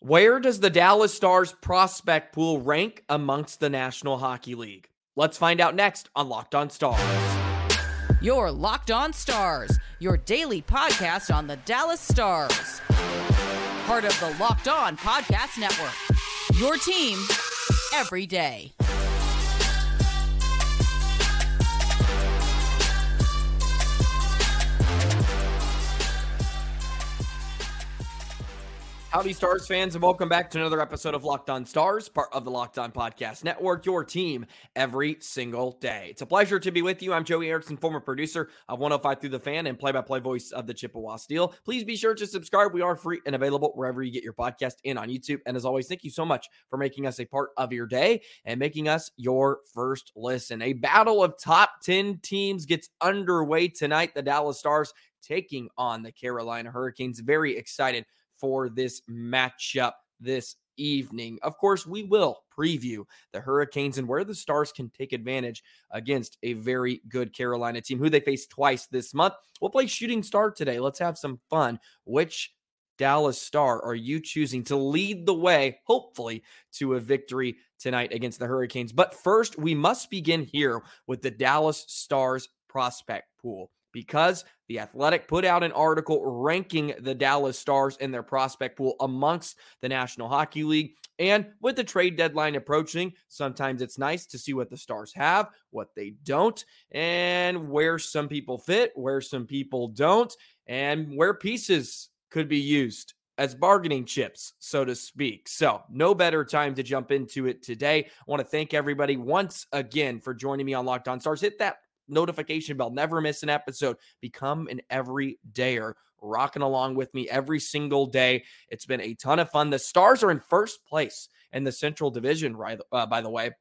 Where does the Dallas Stars prospect pool rank amongst the National Hockey League? Let's find out next on Locked On Stars. Your Locked On Stars, your daily podcast on the Dallas Stars. Part of the Locked On Podcast Network. Your team every day. Howdy, Stars fans, and welcome back to another episode of Locked On Stars, part of the Locked On Podcast Network, your team every single day. It's a pleasure to be with you. I'm Joey Erickson, former producer of 105 Through the Fan and play by play voice of the Chippewa Steel. Please be sure to subscribe. We are free and available wherever you get your podcast and on YouTube. And as always, thank you so much for making us a part of your day and making us your first listen. A battle of top 10 teams gets underway tonight. The Dallas Stars taking on the Carolina Hurricanes. Very excited for this matchup this evening. Of course, we will preview the Hurricanes and where the Stars can take advantage against a very good Carolina team who they face twice this month. We'll play Shooting Star today. Let's have some fun. Which Dallas Star are you choosing to lead the way, hopefully, to a victory tonight against the Hurricanes? But first, we must begin here with the Dallas Stars prospect pool because the Athletic put out an article ranking the Dallas Stars in their prospect pool amongst the National Hockey League. And with the trade deadline approaching, sometimes it's nice to see what the Stars have, what they don't, and where some people fit, where some people don't, and where pieces could be used as bargaining chips, so to speak. So, no better time to jump into it today. I want to thank everybody once again for joining me on Locked On Stars. Hit that notification bell. Never miss an episode. Become an everydayer, rocking along with me every single day. It's been a ton of fun. The Stars are in first place in the Central Division, right? Uh, by the way,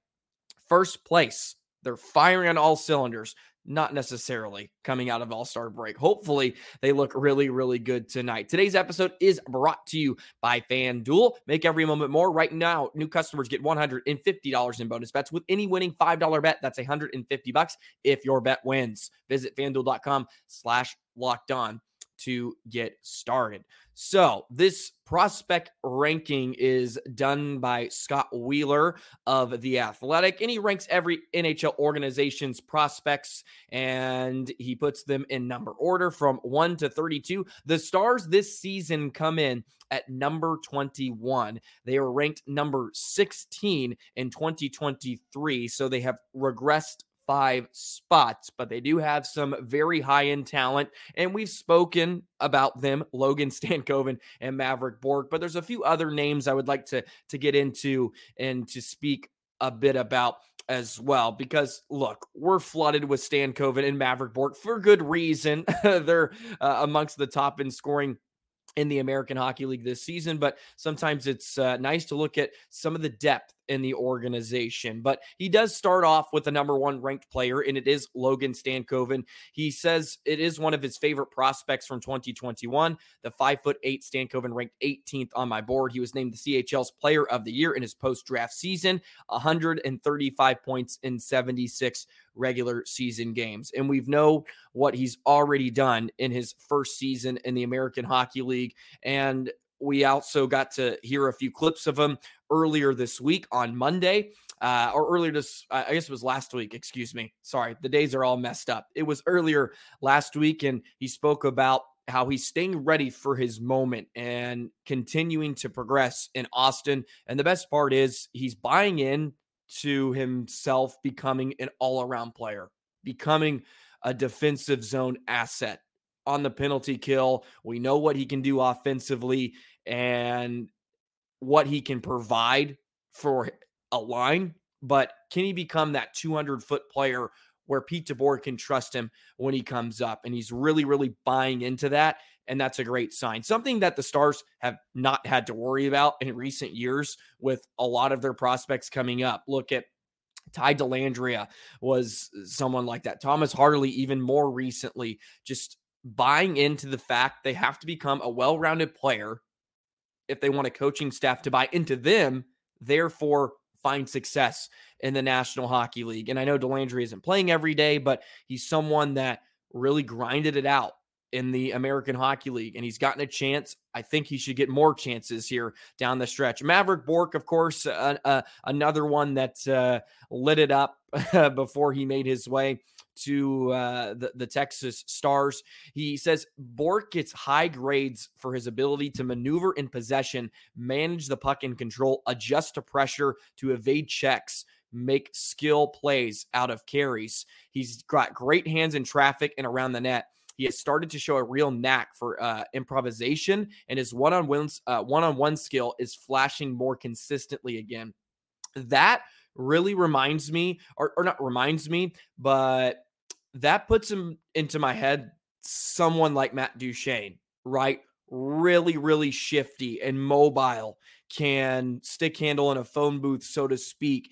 first place. They're firing on all cylinders not necessarily coming out of All Star break. Hopefully, they look really, really good tonight. Today's episode is brought to you by FanDuel. Make every moment more. Right now, new customers get $150 in bonus bets with any winning $5 bet. That's 150 bucks if your bet wins. Visit fanduel.com slash locked on to get started. So, this prospect ranking is done by Scott Wheeler of The Athletic, and he ranks every NHL organization's prospects and he puts them in number order from 1 to 32. The Stars this season come in at number 21. They are ranked number 16 in 2023, so they have regressed five spots, but they do have some very high end talent. And we've spoken about them, Logan Stankoven and Mavrik Bourque. But there's a few other names I would like to, to get into and to speak a bit about as well because look, we're flooded with Stankoven and Mavrik Bourque for good reason. They're uh, amongst the top in scoring in the American Hockey League this season, but sometimes it's uh, nice to look at some of the depth in the organization. But he does start off with the number one ranked player, and it is Logan Stankoven. He says it is one of his favorite prospects from 2021. The five foot eight Stankoven ranked 18th on my board. He was named the CHL's Player of the Year in his post draft season, 135 points in 76 regular season games. And we've know what he's already done in his first season in the American Hockey League. And we also got to hear a few clips of him earlier this week on Monday. Uh, or earlier this, I guess it was last week, excuse me. Sorry, the days are all messed up. It was earlier last week, and he spoke about how he's staying ready for his moment and continuing to progress in Austin. And the best part is he's buying in to himself becoming an all around player, becoming a defensive zone asset on the penalty kill. We know what he can do offensively and what he can provide for a line, but can he become that 200 foot player where Pete DeBoer can trust him when he comes up? And he's really, really buying into that. And that's a great sign. Something that the Stars have not had to worry about in recent years with a lot of their prospects coming up. Look at Ty Dellandrea was uh, someone like that. Thomas Harley, even more recently, just buying into the fact they have to become a well rounded player if they want a coaching staff to buy into them, therefore find success in the National Hockey League. And I know Dellandrea isn't playing every day, but he's someone that really grinded it out in the American Hockey League, and he's gotten a chance. I think he should get more chances here down the stretch. Mavrik Bourque, of course, uh, uh, another one that uh, lit it up before he made his way to uh, the, the Texas Stars. He says Bourque gets high grades for his ability to maneuver in possession, manage the puck in control, adjust to pressure, to evade checks, make skill plays out of carries. He's got great hands in traffic and around the net. He has started to show a real knack for uh, improvisation, and his one-on-one uh, one-on-one skill is flashing more consistently again. That really reminds me, or, or not reminds me, but that puts him into my head someone like Matt Duchene, right? Really, really shifty and mobile, can stick handle in a phone booth, so to speak,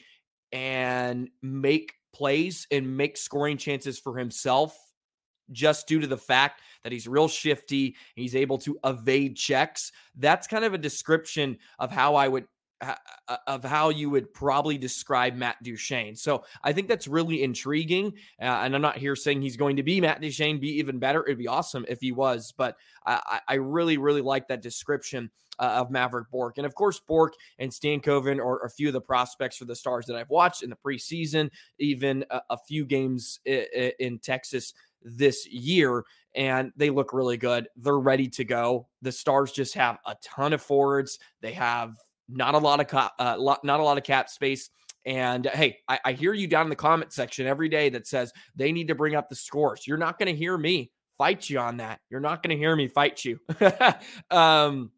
and make plays and make scoring chances for himself just due to the fact that he's real shifty he's able to evade checks that's kind of a description of how i would of how you would probably describe Matt Duchene. So I think that's really intriguing. Uh, and I'm not here saying he's going to be Matt Duchene, be even better. It'd be awesome if he was, but I, I really, really like that description uh, of Mavrik Bourque. And of course, Bourque and Stankoven are a few of the prospects for the Stars that I've watched in the preseason, even a, a few games in Texas this year and they look really good. They're ready to go. The Stars just have a ton of forwards. They have not a lot of co- uh, lot, not a lot of cap space. And uh, hey, I, I hear you down in the comment section every day that says they need to bring up the scores. You're not going to hear me fight you on that. You're not going to hear me fight you. um,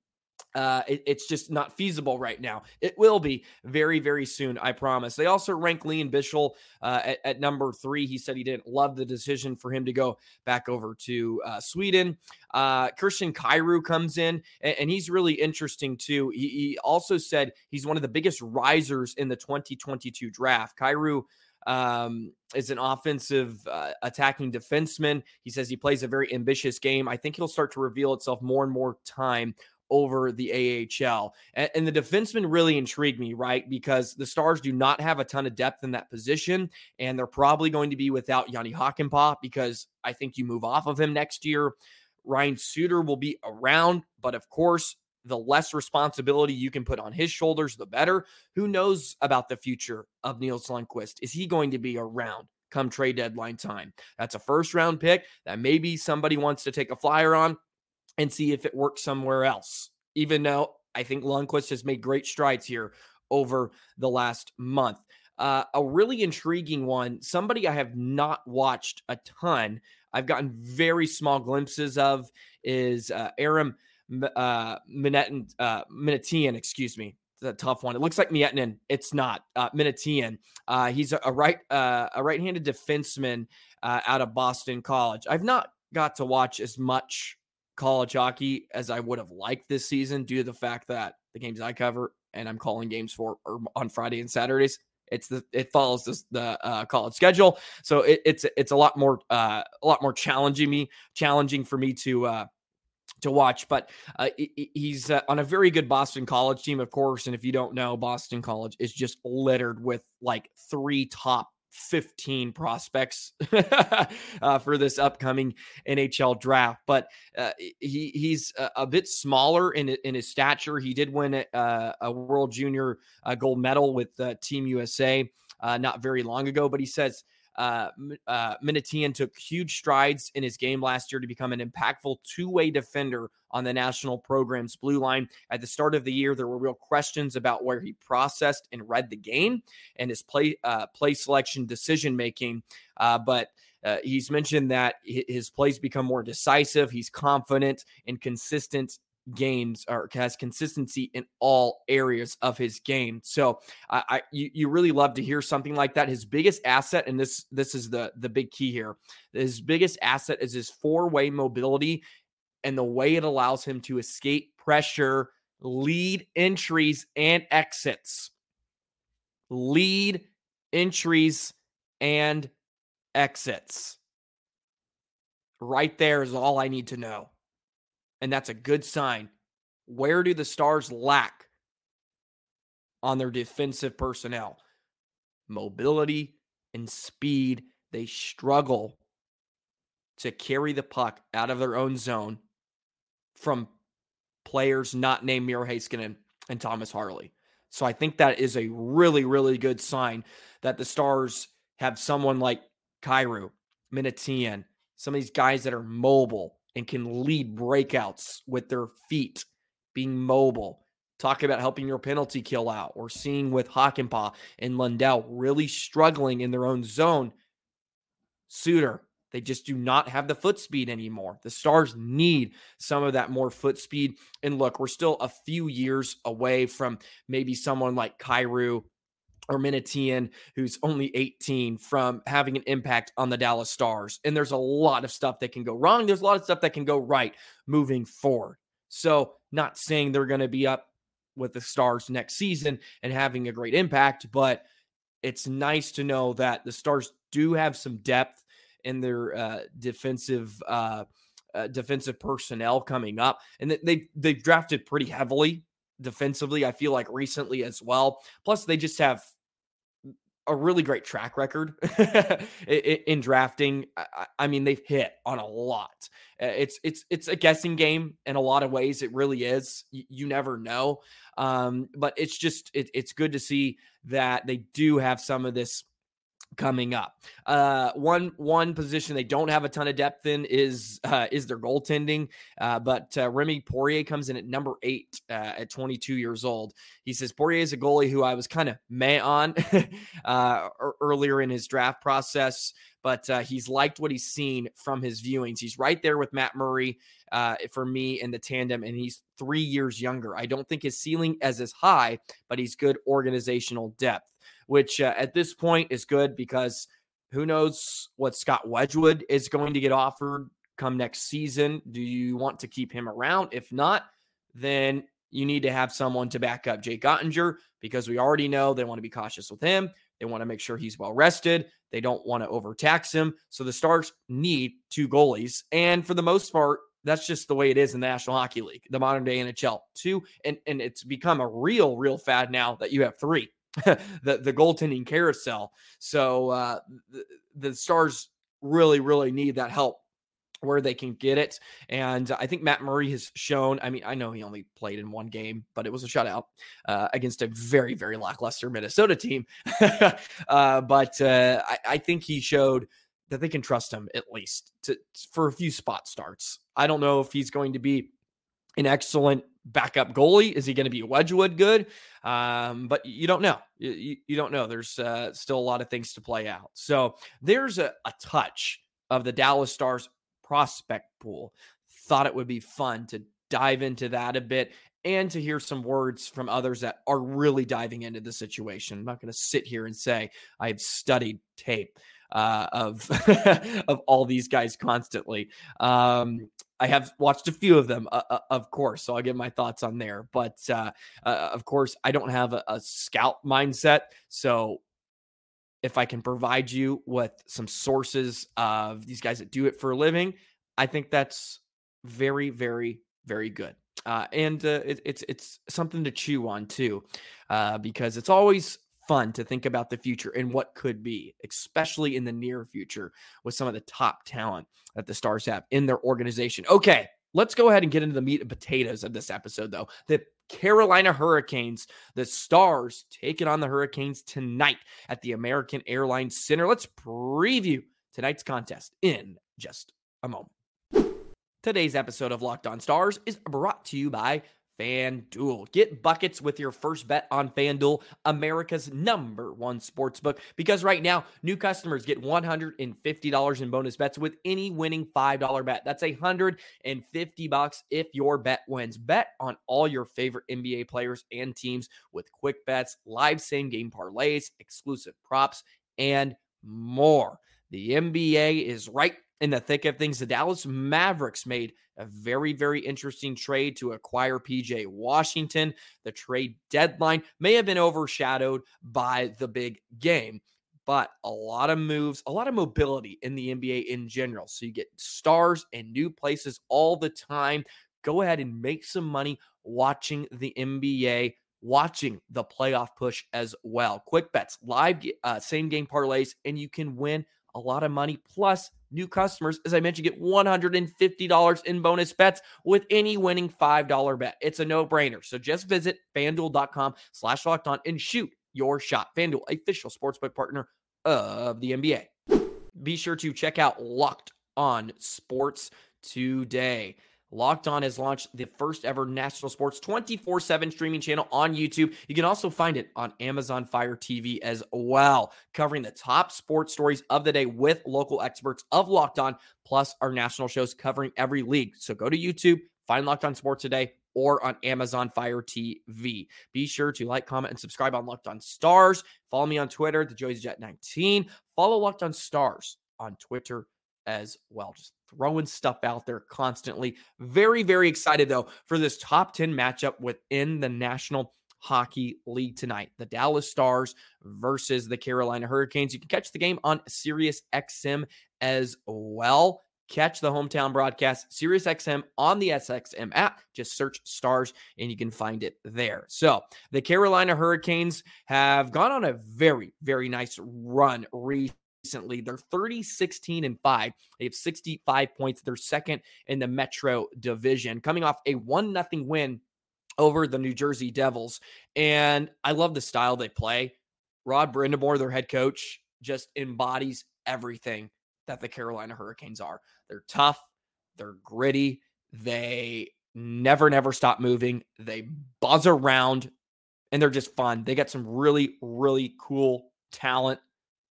uh, it, it's just not feasible right now. It will be very, very soon, I promise. They also rank Lian Bichsel uh, at, at, number three. He said he didn't love the decision for him to go back over to uh, Sweden. Uh, Christian Kyrou comes in, and, and he's really interesting too. He, he, also said he's one of the biggest risers in the 2022 draft. Kyrou um, is an offensive uh, attacking defenseman. He says he plays a very ambitious game. I think he'll start to reveal itself more and more time over the AHL. And, and, the defenseman really intrigued me, right? Because the Stars do not have a ton of depth in that position, and they're probably going to be without Jani Hakanpää because I think you move off of him next year. Ryan Suter will be around, but of course, the less responsibility you can put on his shoulders, the better. Who knows about the future of Nils Lundkvist? Is he going to be around? Come trade deadline time. That's a first round pick that maybe somebody wants to take a flyer on and see if it works somewhere else. Even though I think Lundkvist has made great strides here over the last month. Uh, a really intriguing one, somebody I have not watched a ton. I've gotten very small glimpses of is uh, Aram uh, Minetin, uh, Minnetian, excuse me. It's a tough one. It looks like Miettinen. It's not. Uh, Minnetian. Uh, he's a, a right uh, a right-handed defenseman uh, out of Boston College. I've not got to watch as much college hockey as I would have liked this season due to the fact that the games I cover and I'm calling games for on Friday and Saturdays. It's the it follows this, the uh, college schedule, so it, it's it's a lot more uh, a lot more challenging me challenging for me to uh, to watch. But uh, he's uh, on a very good Boston College team, of course. And if you don't know, Boston College is just littered with like three top 15 prospects uh, for this upcoming NHL draft. But uh, he he's a, a, bit smaller in in his stature. He did win a, uh, a World Junior uh, gold medal with uh, Team USA not very long ago. But he says uh, uh, Minnetian took huge strides in his game last year to become an impactful two way defender on the national program's blue line. At the start of the year, there were real questions about where he processed and read the game and his play uh, play selection decision making. Uh, but uh, he's mentioned that his plays become more decisive. He's confident and consistent games or has consistency in all areas of his game. So I, I you, you really love to hear something like that. His biggest asset, and this this is the the big key here. His biggest asset is his four way mobility and the way it allows him to escape pressure, lead entries and exits. Lead entries and exits. Right there is all I need to know and that's a good sign. Where do the Stars lack on their defensive personnel? Mobility and speed. They struggle to carry the puck out of their own zone from players not named Miro Heiskanen and Thomas Harley. So I think that is a really, really good sign that the Stars have someone like Kyrou, Minnetian, some of these guys that are mobile and can lead breakouts with their feet, being mobile. Talk about helping your penalty kill out. We're seeing with Hakanpää and Lindell really struggling in their own zone. Suter, they just do not have the foot speed anymore. The Stars need some of that more foot speed. And look, we're still a few years away from maybe someone like Kyrou or Minnetian, who's only 18, from having an impact on the Dallas Stars. And there's a lot of stuff that can go wrong. There's a lot of stuff that can go right moving forward. So, not saying they're going to be up with the Stars next season and having a great impact, but it's nice to know that the Stars do have some depth in their uh, defensive uh, uh, defensive personnel coming up, and they they've drafted pretty heavily defensively. I feel like recently as well. Plus, they just have a really great track record in drafting. I mean, they've hit on a lot. It's it's it's a guessing game in a lot of ways. It really is. You, never know. Um, but it's just it, it's good to see that they do have some of this coming up. Uh, one one position they don't have a ton of depth in is uh, is their goaltending. Uh, but uh, Remi Poirier comes in at number eight uh, at 22 years old. He says Poirier is a goalie who I was kind of meh on uh, earlier in his draft process, but he's liked what he's seen from his viewings. He's right there with Matt Murray for me in the tandem, and he's three years younger. I don't think his ceiling is as high, but he's good organizational depth which uh, at this point is good because who knows what Scott Wedgewood is going to get offered come next season. Do you want to keep him around? If not, then you need to have someone to back up Jake Oettinger because we already know they want to be cautious with him. They want to make sure he's well rested. They don't want to overtax him. So the Stars need two goalies. And for the most part, that's just the way it is in the National Hockey League, the modern day NHL. Two, and, and it's become a real, real fad now that you have three. the the goaltending carousel. So uh, the, the Stars really really need that help where they can get it. And I think Matt Murray has shown. I mean, I know he only played in one game, but it was a shutout uh, against a very, very lackluster Minnesota team. uh, but uh, I, I, think he showed that they can trust him at least to, for a few spot starts. I don't know if he's going to be an excellent backup goalie. Is he going to be Wedgewood good? Um, but you don't know. You, you don't know. There's uh, still a lot of things to play out. So there's a, a touch of the Dallas Stars prospect pool. Thought it would be fun to dive into that a bit and to hear some words from others that are really diving into the situation. I'm not going to sit here and say I've studied tape uh, of of all these guys constantly. Um, I have watched a few of them, uh, uh, of course, so I'll give my thoughts on there. But uh, uh, of course, I don't have a, a, scout mindset, so if I can provide you with some sources of these guys that do it for a living, I think that's very, very, very good. Uh, and uh, it, it's it's something to chew on too, because it's always fun to think about the future and what could be, especially in the near future with some of the top talent that the Stars have in their organization. Okay, let's go ahead and get into the meat and potatoes of this episode, though. The Carolina Hurricanes, the Stars taking on the Hurricanes tonight at the American Airlines Center. Let's preview tonight's contest in just a moment. Today's episode of Locked On Stars is brought to you by FanDuel. Get buckets with your first bet on FanDuel, America's number one sports book. Because right now, new customers get $150 in bonus bets with any winning $5 bet. That's 150 bucks if your bet wins. Bet on all your favorite NBA players and teams with quick bets, live same game parlays, exclusive props, and more. The NBA is right in the thick of things. The Dallas Mavericks made a very, very interesting trade to acquire PJ Washington. The trade deadline may have been overshadowed by the big game, but a lot of moves, a lot of mobility in the NBA in general. So you get stars and new places all the time. Go ahead and make some money watching the NBA watching the playoff push as well. Quick bets, live uh, same game parlays, and you can win a lot of money. Plus, new customers, as I mentioned, get $150 in bonus bets with any winning $5 bet. It's a no-brainer. So just visit fanduel.com slash locked on and shoot your shot. FanDuel, official sportsbook partner of the NBA. Be sure to check out Locked On Sports today. Locked On has launched the first ever national sports 24 7 streaming channel on YouTube. You can also find it on Amazon Fire TV as well, covering the top sports stories of the day with local experts of Locked On, plus our national shows covering every league. So go to YouTube, find Locked On Sports today, or on Amazon Fire TV. Be sure to like, comment, and subscribe on Locked On Stars. Follow me on Twitter, the Joey's Jet 19. Follow Locked On Stars on Twitter as well. Just throwing stuff out there constantly. Very, very excited though for this top 10 matchup within the National Hockey League tonight. The Dallas Stars versus the Carolina Hurricanes. You can catch the game on Sirius XM as well. Catch the hometown broadcast, Sirius XM on the SXM app. Just search stars and you can find it there. So, the Carolina Hurricanes have gone on a very, very nice run recently recently. They're 30, 16, and 5. They have 65 points. They're second in the Metro Division, coming off a 1 0 win over the New Jersey Devils. And I love the style they play. Rod Brind'Amour, their head coach, just embodies everything that the Carolina Hurricanes are. They're tough, they're gritty, they never, never stop moving, they buzz around, and they're just fun. They got some really, really cool talent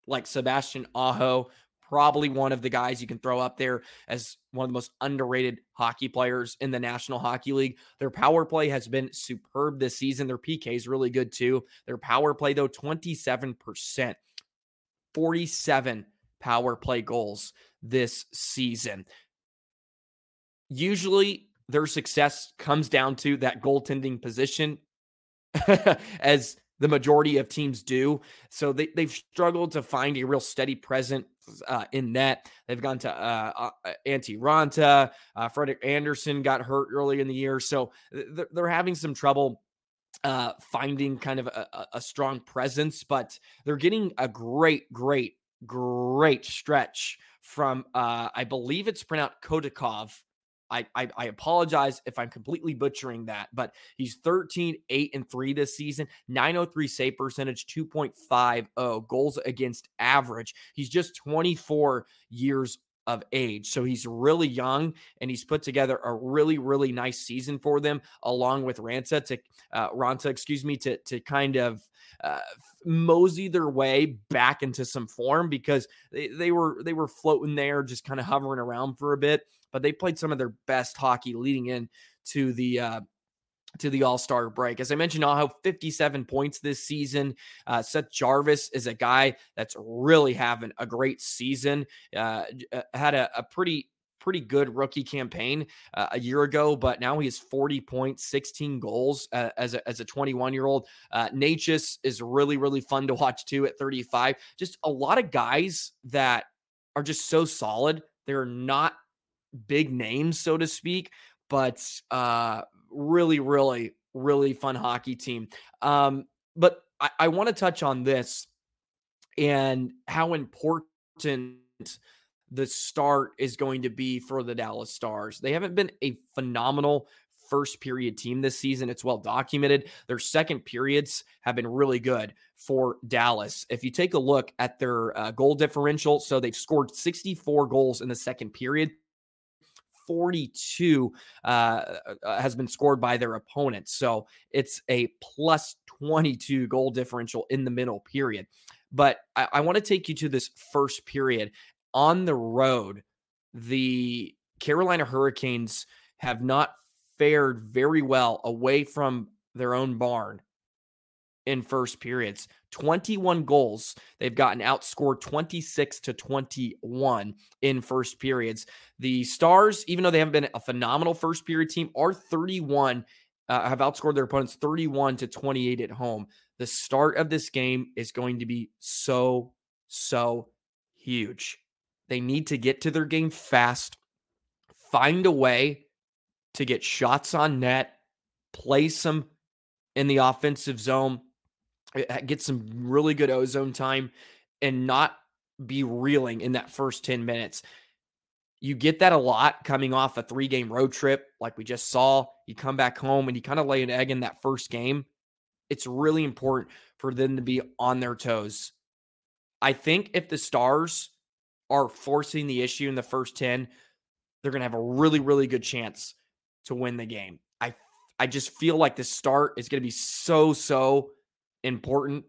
like Sebastian Aho, probably one of the guys you can throw up there as one of the most underrated hockey players in the National Hockey League. Their power play has been superb this season. Their PK is really good too. Their power play, though, 27%, 47 power play goals this season. Usually, their success comes down to that goaltending position as the majority of teams do. So they, they've struggled to find a real steady presence uh, in net. They've gone to uh, uh, Antti Raanta. Uh, Frederik Andersen got hurt early in the year. So they're, they're having some trouble uh, finding kind of a, a, strong presence, but they're getting a great, great, great stretch from, uh, I believe it's pronounced Kotikov I, I, I apologize if I'm completely butchering that, but he's 13, 8, and 3 this season, 903 save percentage, 2.50 goals against average. He's just 24 years of age. So he's really young and he's put together a really, really nice season for them, along with Ranta to uh, Raanta, excuse me, to to kind of uh, mosey their way back into some form because they, they were they were floating there, just kind of hovering around for a bit but they played some of their best hockey leading in to the uh, to the All Star break. As I mentioned, Aho has 57 points this season. Uh, Seth Jarvis is a guy that's really having a great season. Uh, uh had a, a, pretty pretty good rookie campaign uh, a year ago, but now he has 40 points, 16 goals uh, as a, as a 21 year old. Uh, Necas is really really fun to watch too at 35. Just a lot of guys that are just so solid. They're not big names, so to speak, but uh, really, really, really fun hockey team. Um, but I, I want to touch on this and how important the start is going to be for the Dallas Stars. They haven't been a phenomenal first period team this season. It's well documented. Their second periods have been really good for Dallas. If you take a look at their uh, goal differential, so they've scored 64 goals in the second period. 42 uh, uh, has been scored by their opponents. So it's a plus 22 goal differential in the middle period. But I, I want to take you to this first period. On the road, the Carolina Hurricanes have not fared very well away from their own barn in first periods. 21 goals. They've gotten outscored 26 to 21 in first periods. The Stars, even though they haven't been a phenomenal first period team, are 31 uh, have outscored their opponents 31 to 28 at home. The start of this game is going to be so so huge. They need to get to their game fast, find a way to get shots on net, play some in the offensive zone, get some really good ozone time and not be reeling in that first 10 minutes. You get that a lot coming off a three game road trip, like we just saw. You come back home and you kind of lay an egg in that first game. It's really important for them to be on their toes. I think if the Stars are forcing the issue in the first 10, they're going to have a really, really good chance to win the game. I I just feel like the start is going to be so, so important.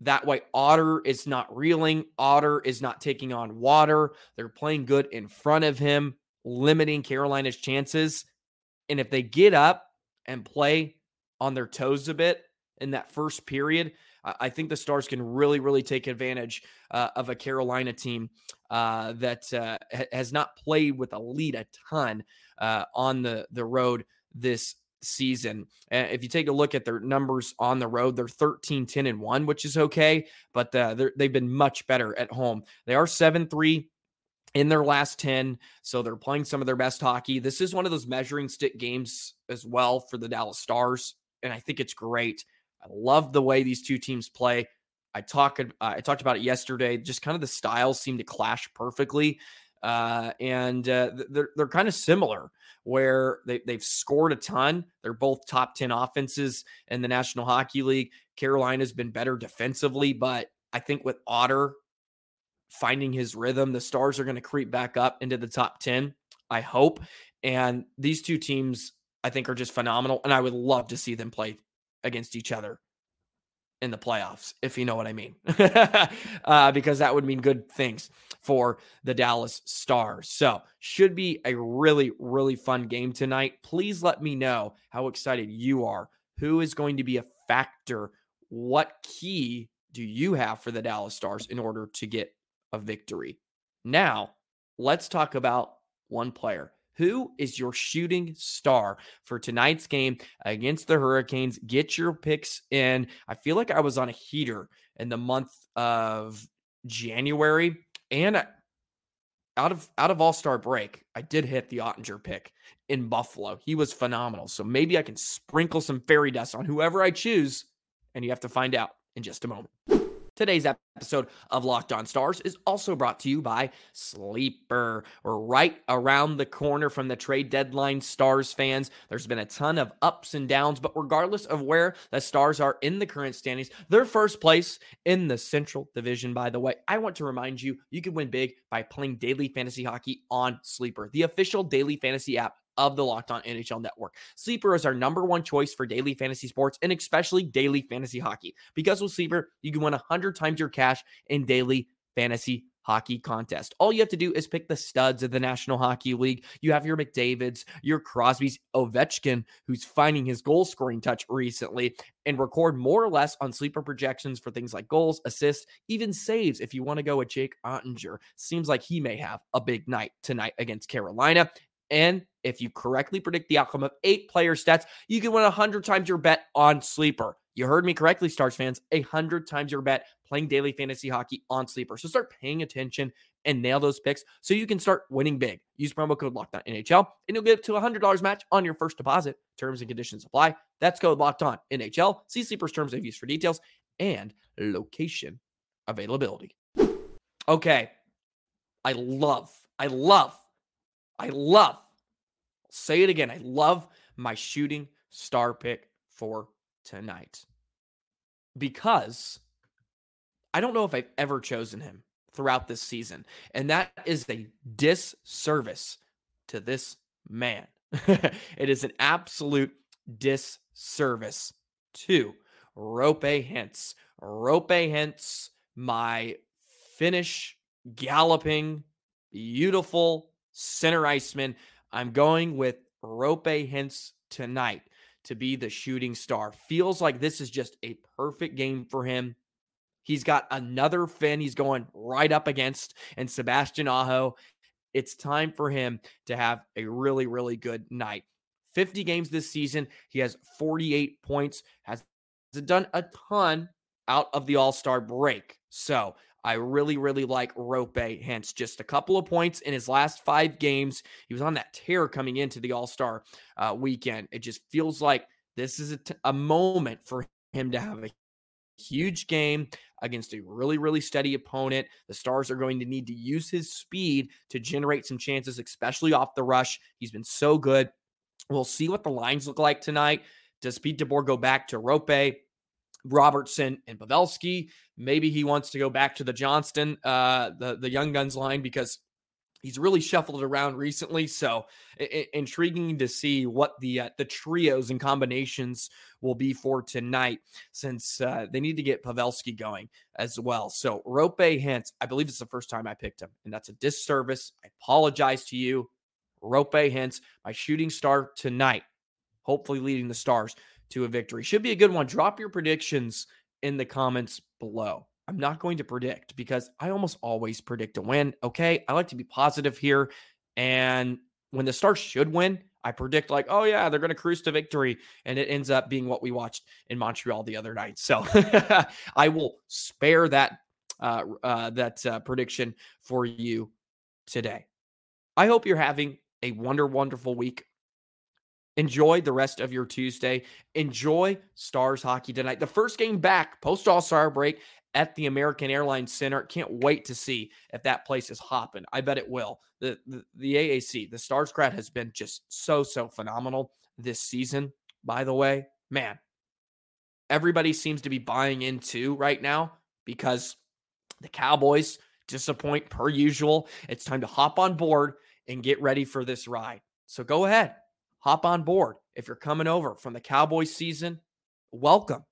That way, Otter is not reeling. Otter is not taking on water. They're playing good in front of him, limiting Carolina's chances. And if they get up and play on their toes a bit in that first period, I think the Stars can really, really take advantage uh, of a Carolina team uh, that uh, has not played with a lead a ton uh, on the the road this season. Uh, if you take a look at their numbers on the road, they're 13, 10, and 1, which is okay, but uh, they've been much better at home. They are 7 3 in their last 10. So they're playing some of their best hockey. This is one of those measuring stick games as well for the Dallas Stars. And I think it's great. I love the way these two teams play. I talked uh, I talked about it yesterday. Just kind of the styles seem to clash perfectly, uh, and uh, they're they're kind of similar. Where they they've scored a ton. They're both top ten offenses in the National Hockey League. Carolina's been better defensively, but I think with Otter finding his rhythm, the Stars are going to creep back up into the top ten. I hope, and these two teams I think are just phenomenal, and I would love to see them play against each other in the playoffs, if you know what I mean, uh, because that would mean good things for the Dallas Stars. So, should be a really, really fun game tonight. Please let me know how excited you are. Who is going to be a factor? What key do you have for the Dallas Stars in order to get a victory? Now, let's talk about one player who is your shooting star for tonight's game against the Hurricanes? Get your picks in. I feel like I was on a heater in the month of January and out of out of All-Star break, I did hit the Oettinger pick in Buffalo. He was phenomenal. So maybe I can sprinkle some fairy dust on whoever I choose and you have to find out in just a moment. Today's episode of Locked On Stars is also brought to you by Sleeper. We're right around the corner from the trade deadline, Stars fans. There's been a ton of ups and downs, but regardless of where the Stars are in the current standings, they're first place in the Central Division, by the way. I want to remind you, you can win big by playing daily fantasy hockey on Sleeper, the official daily fantasy app of the Locked On NHL Network. Sleeper is our number one choice for daily fantasy sports and especially daily fantasy hockey. Because with Sleeper, you can win 100 times your cash in daily fantasy hockey contest. All you have to do is pick the studs of the National Hockey League. You have your McDavids, your Crosby's, Ovechkin, who's finding his goal scoring touch recently, and record more or less on sleeper projections for things like goals, assists, even saves. If you want to go with Jake Oettinger, seems like he may have a big night tonight against Carolina. And if you correctly predict the outcome of eight player stats, you can win 100 times your bet on Sleeper. You heard me correctly, Stars fans. 100 times your bet playing daily fantasy hockey on Sleeper. So start paying attention and nail those picks so you can start winning big. Use promo code LOCKEDON NHL and you'll get up to $100 match on your first deposit. Terms and conditions apply. That's code LOCKED ON NHL. See Sleeper's terms of use for details and location availability. Okay. I love, I love I love, say it again, I love my shooting star pick for tonight because I don't know if I've ever chosen him throughout this season. And that is a disservice to this man. it is an absolute disservice to Roope Hintz. Roope Hintz, my Finnish galloping, beautiful center iceman. I'm going with Roope Hintz tonight to be the shooting star. Feels like this is just a perfect game for him. He's got another Finn he's going right up against, and Sebastian Aho. It's time for him to have a really, really good night. 50 games this season. He has 48 points, has done a ton out of the All Star break. So I really, really like Roope Hintz Just a couple of points in his last five games. He was on that tear coming into the All Star uh, weekend. It just feels like this is a, t- a moment for him to have a huge game. against a really, really steady opponent. The Stars are going to need to use his speed to generate some chances, especially off the rush. He's been so good. We'll see what the lines look like tonight. Does Pete DeBoer go back to Roope? Robertson and Pavelski. Maybe he wants to go back to the Johnston, uh, the the young guns line because he's really shuffled around recently. So I- intriguing to see what the uh, the trios and combinations will be for tonight, since uh, they need to get Pavelski going as well. So Roope Hintz, I believe it's the first time I picked him, and that's a disservice. I apologize to you, Roope Hintz, my shooting star tonight. Hopefully, leading the Stars to a victory. Should be a good one. Drop your predictions in the comments below. I'm not going to predict because I almost always predict a win. Okay. I like to be positive here. And when the Stars should win, I predict like, oh yeah, they're going to cruise to victory, and it ends up being what we watched in Montreal the other night. So I will spare that uh, uh, that uh, prediction for you today. I hope you're having a wonder wonderful week. Enjoy the rest of your Tuesday. Enjoy Stars hockey tonight. The first game back post All Star break at the American Airlines Center. Can't wait to see if that place is hopping. I bet it will. The, the, the AAC, the Stars crowd has been just so, so phenomenal this season, by the way. Man, everybody seems to be buying into right now because the Cowboys disappoint per usual. It's time to hop on board and get ready for this ride. So go ahead, hop on board. If you're coming over from the Cowboys season, welcome.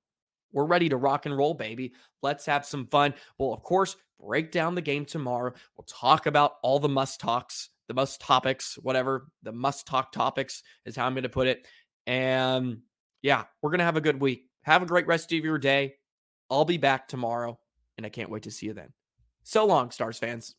We're ready to rock and roll, baby. Let's have some fun. We'll, of course, break down the game tomorrow. We'll talk about all the must talks, the must topics, whatever the must talk topics is how I'm going to put it. And yeah, we're going to have a good week. Have a great rest of your day. I'll be back tomorrow, and I can't wait to see you then. So long, Stars fans.